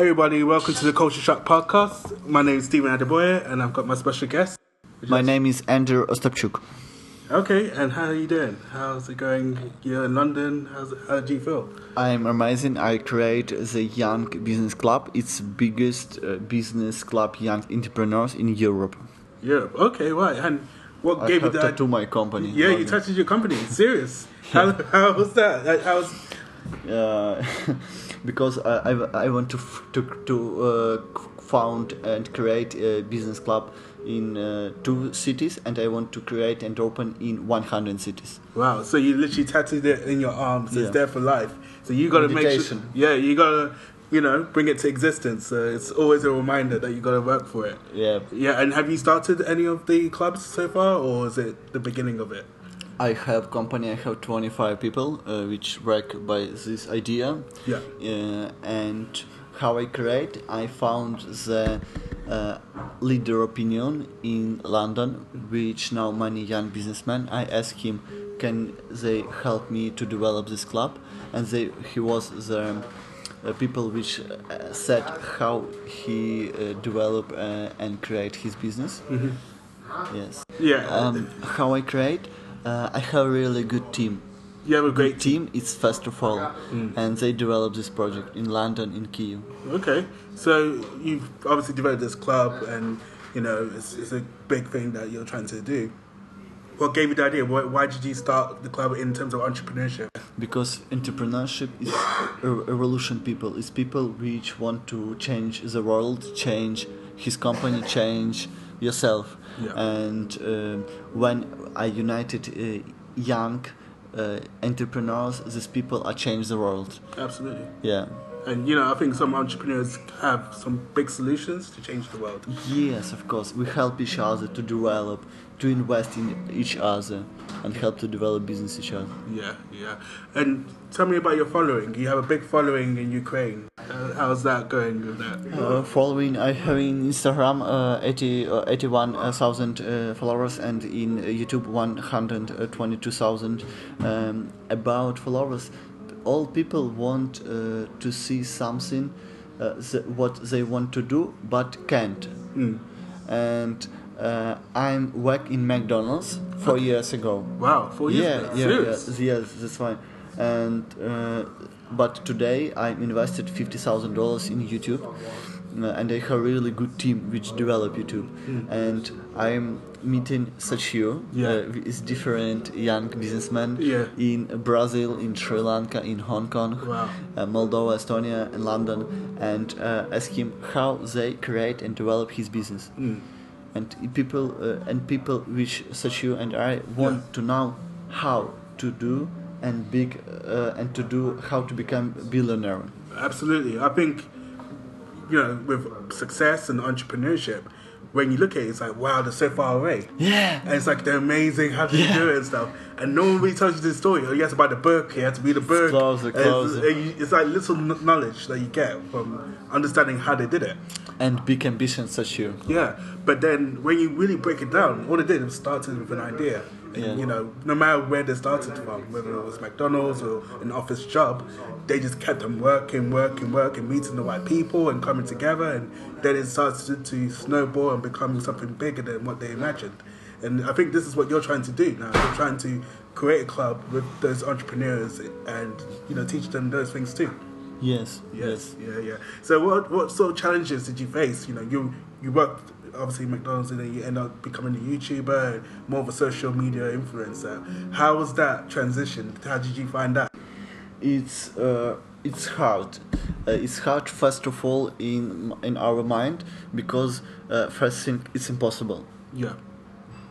Hey everybody, welcome to the Culture Shock podcast. My name is Stephen Adeboye and I've got my special guest. My name is Andrew Ostapchuk. Okay, and how are you doing? How's it going? You're in London. How's how do you feel? I'm amazing. I create the Young Business Club. It's biggest uh, business club young entrepreneurs in Europe. Europe. Okay, right. And what I gave you that? to my company. Yeah, you touched your company. Serious? How, how was that? How How's uh, because I, I, I want to f- to to uh, found and create a business club in uh, two cities, and I want to create and open in 100 cities. wow? So you literally tattooed it in your arms. So Yeah. it's there for life. So you got to make sure. Yeah, you got to, you know, bring it to existence. So it's always a reminder that you got to work for it. Yeah, Yeah, and have you started any of the clubs so far, or is it the beginning of it? I have company. I have 25 people uh, which work by this idea. Yeah. uh, and how I create, I found the uh, leader opinion in London, which now many young businessmen. I asked him, can they help me to develop this club? And they, he was the uh, people which uh, said how he uh, develop uh, and create his business. Yes. Yeah. Um, how I create, uh, I have a really good team you have a great team. team is first of all and they developed this project in london in kiev Okay, so you've obviously developed this club, and you know it's, it's a big thing that you're trying to do. What gave you the idea? Why, why did you start the club in terms of entrepreneurship? because entrepreneurship is a revolution people it's people which want to change the world change his company change yourself Yeah. and um when i united uh, young uh, entrepreneurs these people are change the world Absolutely. yeah And you know, I think some entrepreneurs have some big solutions to change the world. Yes, of course. We help each other to develop, to invest in each other, and help to develop business each other. Yeah, yeah. And tell me about your following. You have a big following in Ukraine. Uh, how's that going with that? Uh, following, I have in Instagram uh, 80, uh, 81,000 uh, followers and in uh, YouTube 122,000. Um, about followers, all people want uh, to see something uh, th- what they want to do but can't. Mm. And uh, I'm work in McDonald's four years ago. Wow, four years yeah, ago. yeah, Serious? yeah, yes, that's fine. And uh, but today I invested fifty thousand dollars in YouTube, uh, and I have a really good team which develop YouTube. And I'm meeting such you, Yeah. uh, is different young businessmen Yeah. in Brazil, in Sri Lanka, in Hong Kong, Wow. uh, Moldova, Estonia, and London, and uh, ask him how they create and develop his business Mm. And people uh, and people which such you and I want Yeah. to know how to do and big uh, and to do how to become billionaire. Absolutely. I think, you know, with success and entrepreneurship, when you look at it, it's like, wow, they're so far away. Yeah. And it's like they're amazing, how do you Yeah. do it and stuff. And no one really tells you this story. Oh, you have to buy the book, you have to read the book. closer, it's- closer. you- It's, like little knowledge that you get from understanding how they did it. And big ambitions such you. Yeah. But then when you really break it down, all it did was started with an idea. And, Yeah. you know, no matter where they started from, whether it was McDonald's or an office job, they just kept them working, working, working, meeting the right people and coming together. And then it started to snowball and become something bigger than what they imagined. And I think this is what you're trying to do now. You're trying to create a club with those entrepreneurs and, you know, teach them those things too. Yes. Yes, yeah, yeah. So what what sort of challenges did you face? You know, you you worked obviously at McDonald's and then you end up becoming a YouTuber and more of a social media influencer. How was that transition? How did you find that? It's uh, it's hard. Uh, it's hard first of all in in our mind because uh, first thing it's impossible. Yeah.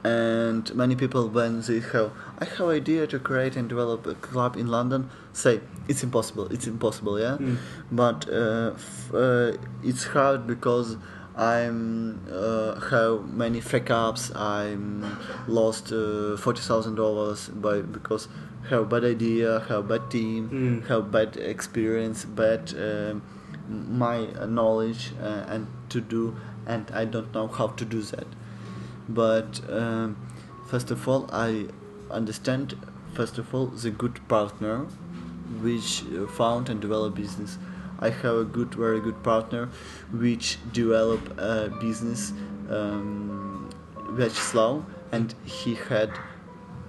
And many people when they have i have idea to create and develop a club in london say it's impossible it's impossible yeah Mm. but uh, f- uh, it's hard because i'm uh, have many fake ups i'm lost uh, $40000 by because have bad idea have bad team Mm. have bad experience bad um, my knowledge uh, and to do and i don't know how to do that but um, first of all i understand first of all the good partner which uh, found and develop business I have a good, very good partner, which develop a business um, very slow, and he had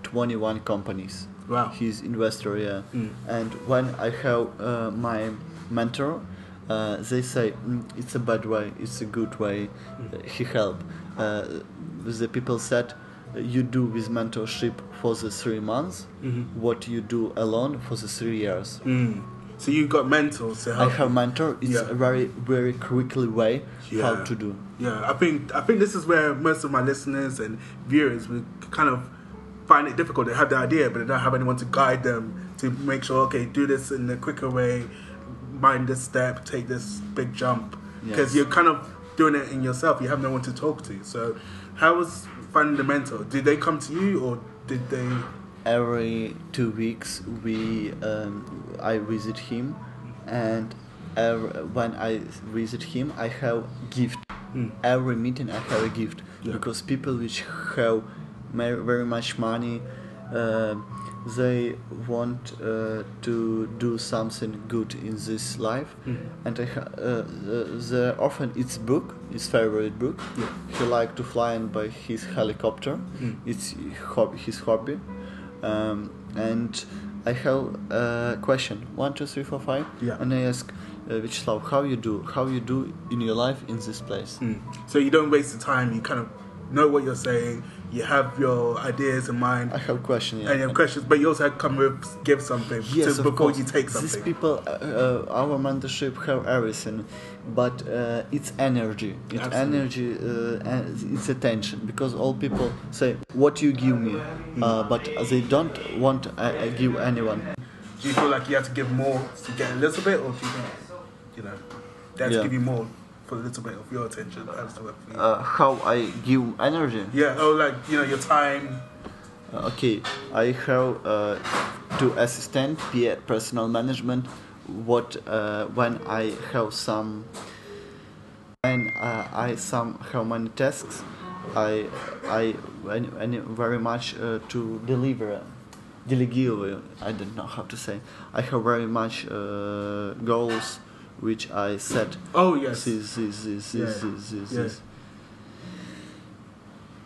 21 companies. Wow. He's investor, yeah. Mm. And when I have uh, my mentor, uh, they say mm, it's a bad way, it's a good way. Uh, he help. Uh, the people said uh, you do with mentorship for the three months, Mhm. what you do alone for the three years. Mm. So you got mentors to I have mentor. It's Yeah. a very very quickly way how Yeah. to do. Yeah, I think I think this is where most of my listeners and viewers will kind of find it difficult. They have the idea, but they don't have anyone to guide them to make sure. Okay, do this in a quicker way. Mind this step. Take this big jump. Because Yes. you're kind of doing it in yourself. You have no one to talk to. So, how was mentor? Did they come to you, or did they? every two weeks we um, I visit him, and every, when I visit him, I have gift. Mm. Every meeting I have a gift Yeah. because people which have very much money, uh, they want uh, to do something good in this life, Mm. and I ha- uh, the, the often it's book, his favorite book. Yeah. He like to fly in by his helicopter. Mm. It's his hobby. Um, and I have a question one, two, three, four, five. Yeah. And I ask uh, Vyacheslav, how you do? How you do in your life in this place? Mm. So you don't waste the time. You kind of know what you're saying. You have your ideas in mind. I have questions. Yeah. and you have questions, but you also have to come with give something Yes, to, before course. you take something. These people, uh, uh, our mentorship have everything, but uh, it's energy. It's Absolutely. energy. Uh, and it's attention because all people say what you give me, uh, but they don't want uh, uh, give anyone. Do you feel like you have to give more to get a little bit, or do you think you know they have Yeah. to give you more for a little bit of your attention? That has to work for you. Uh, how I give energy? yeah. Oh, like you know your time. Uh, okay, I have uh, two assistant, PA, personal management. What uh, when I have some, when uh, I some have many tasks, I I any very much uh, to deliver, delegate. I don't know how to say. I have very much uh, goals which I set. Oh yes. This, Yeah. this, this, this, Yeah. this.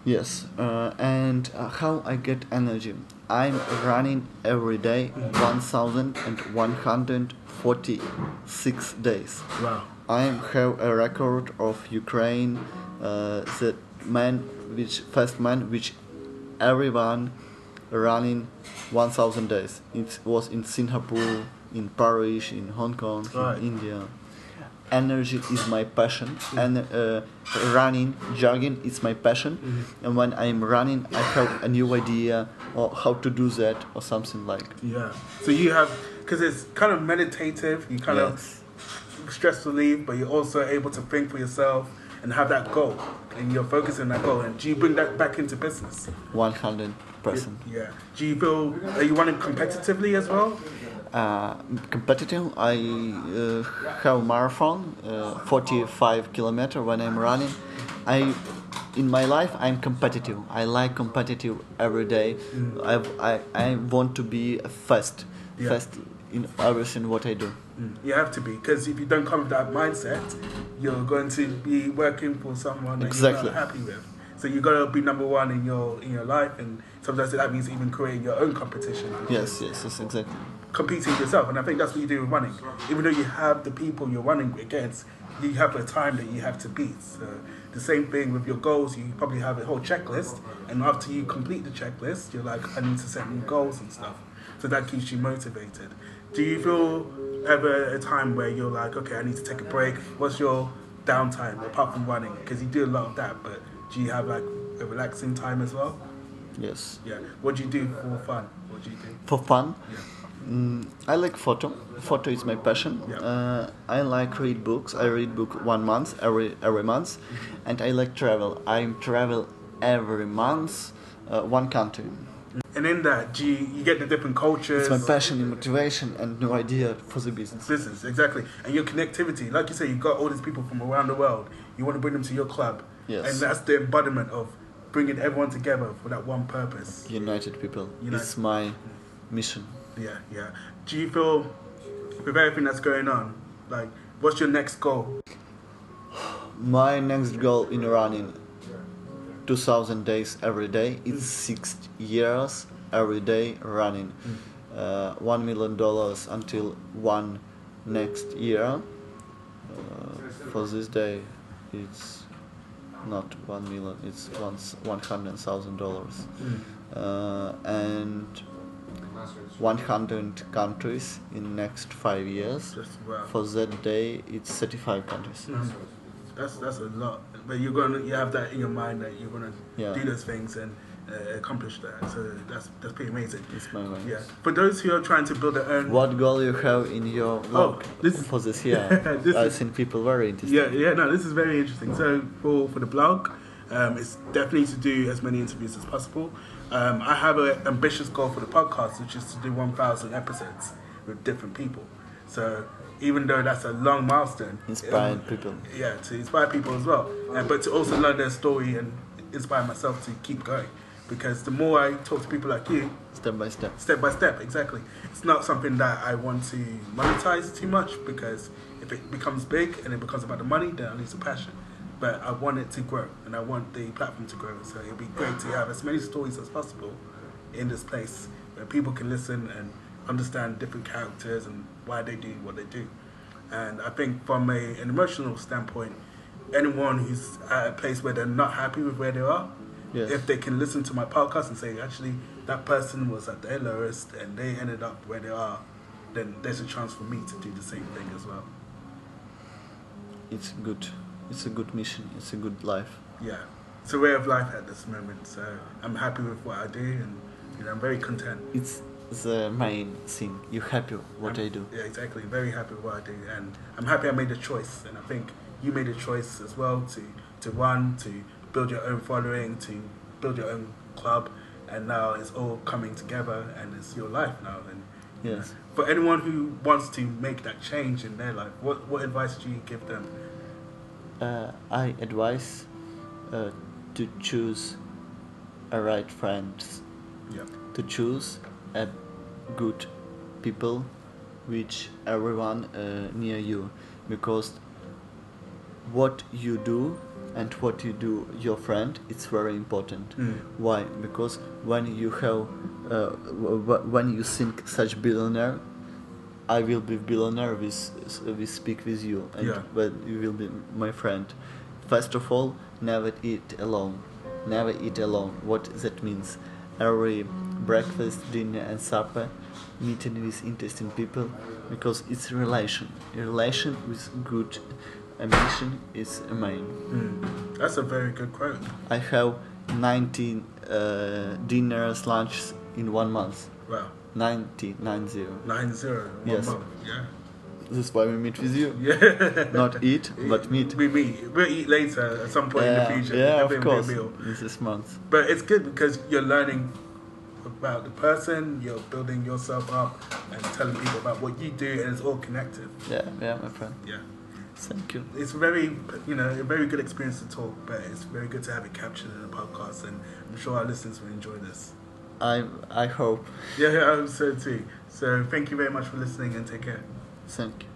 Yes, uh, and uh, how I get energy? I'm running every day 1,146 days. Wow. I have a record of Ukraine, uh, the man which first man which everyone running 1,000 days. It was in Singapore, in Paris, in Hong Kong, Right. in India. Energy is my passion, and uh, running, jogging is my passion. And when I'm running, I have a new idea or how to do that or something like. Yeah. So you have because it's kind of meditative. You kind Yes. of stress relief, but you're also able to think for yourself and have that goal, and you're focusing on that goal. And do you bring that back into business? 100 percent. Yeah. Do you feel are you running competitively as well? Uh, competitive. I uh, have marathon, uh, 45 kilometer when I'm running. I, in my life, I'm competitive. I like competitive every day. I, I, I want to be fast, Yeah. fast in everything what I do. You have to be because if you don't come with that mindset, you're going to be working for someone that Exactly. you're not happy with. So you got to be number one in your in your life, and sometimes that means even creating your own competition. Yes, yes, yes, exactly. Competing with yourself, and I think that's what you do with running. Even though you have the people you're running against, you have a time that you have to beat. So the same thing with your goals. You probably have a whole checklist, and after you complete the checklist, you're like, I need to set new goals and stuff. So that keeps you motivated. Do you feel ever a time where you're like, okay, I need to take a break? What's your downtime apart from running? Because you do a lot of that, but do you have like a relaxing time as well? Yes. Yeah. What do you do for fun? What do you do? For fun, Yeah. Mm, I like photo. Photo is my passion. Yeah. Uh, I like read books. I read book one month every every month, and I like travel. I travel every month, uh, one country. And in that, do you, you get the different cultures. It's my passion and motivation and new idea for the business. Business, exactly. And your connectivity. Like you say, you've got all these people from around the world. You want to bring them to your club. Yes. And that's the embodiment of bringing everyone together for that one purpose. United people. United. It's my mission. Yeah, yeah. Do you feel, with everything that's going on, Like, what's your next goal? My next goal in running 2000 days every day. It's six years every day running. Uh, one million dollars until one next year. Uh, for this day, it's not one million. It's one one hundred thousand dollars. Uh, and 100 countries in next five years. Wow. For that day, it's 35 countries. Mhm. That's that's a lot. But you're gonna you have that in your mind that you're gonna Yeah. do those things and uh, accomplish that. So that's that's pretty amazing. My mind. Yeah. For those who are trying to build their own. What goal you have in your Oh, this is- for this year? This I is- think people very interested. Yeah, yeah, no, this is very interesting. So for for the blog, um, it's definitely to do as many interviews as possible. Um, I have an ambitious goal for the podcast, which is to do 1,000 episodes with different people. So even though that's a long milestone, Inspiring um, people. yeah, to inspire people as well, and but to also learn their story and inspire myself to keep going. Because the more I talk to people like you, Step by step. step by step, exactly. It's not something that I want to monetize too much because if it becomes big and it becomes about the money, then I lose the passion. But I want it to grow and I want the platform to grow. So it'd be great to have as many stories as possible in this place where people can listen and understand different characters and why they do what they do. And I think from a, an emotional standpoint, anyone who's at a place where they're not happy with where they are, Yes. if they can listen to my podcast and say, actually, that person was at their lowest and they ended up where they are, then there's a chance for me to do the same thing as well. It's good. It's a good mission. It's a good life. Yeah, it's a way of life at this moment. So I'm happy with what I do and you know, I'm very content. It's the main thing. You happy with what I'm- I do. Yeah, exactly. Very happy with what I do, and I'm happy I made a choice. And I think you made a choice as well to to run, to build your own following, to build your own club, and now it's all coming together, and it's your life now. And you know, Yes. for anyone who wants to make that change in their life, what what advice do you give them? Uh, I advise uh, to choose a right friends. Yeah. To choose a good people, which everyone uh, near you, because what you do and what you do your friend it's very important Mm. why because when you have uh, w- w- when you think such billionaire i will be billionaire with we speak with you and Yeah. when you will be my friend first of all never eat alone never eat alone what that means every breakfast dinner and supper meeting with interesting people because it's a relation a relation with good ambition is a main Mm. That's a very good quote. I have 19 uh, dinners, lunches in one month. Wow. 90, 90. Nine zero. Yes. Yeah. This is why we meet with you. Yeah. Not eat, but meet. We meet. We'll eat later at some point in the future. yeah, of course. meal. This is month. But it's good because you're learning about the person, you're building yourself up and telling people about what you do, and it's all connected. Yeah, yeah, my friend. Yeah. Thank you. It's very, you know, a very good experience to talk, but it's very good to have it captured in a podcast, and I'm sure our listeners will enjoy this. I I hope. Yeah, I hope so too. So thank you very much for listening and take care. Thank you.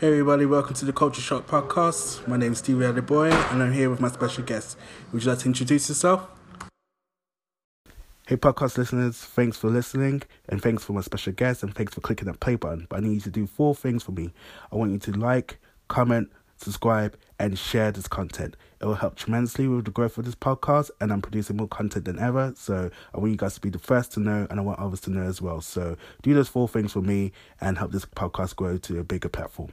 Hey everybody, welcome to the Culture Shock podcast. My name is Stevie Adeboye and I'm here with my special guest. Would you like to introduce yourself? Hey podcast listeners, thanks for listening and thanks for my special guest and thanks for clicking that play button. But I need you to do four things for me. I want you to like, comment, subscribe, and share this content. It will help tremendously with the growth of this podcast, and I'm producing more content than ever. So I want you guys to be the first to know, and I want others to know as well. So do those four things for me and help this podcast grow to a bigger platform.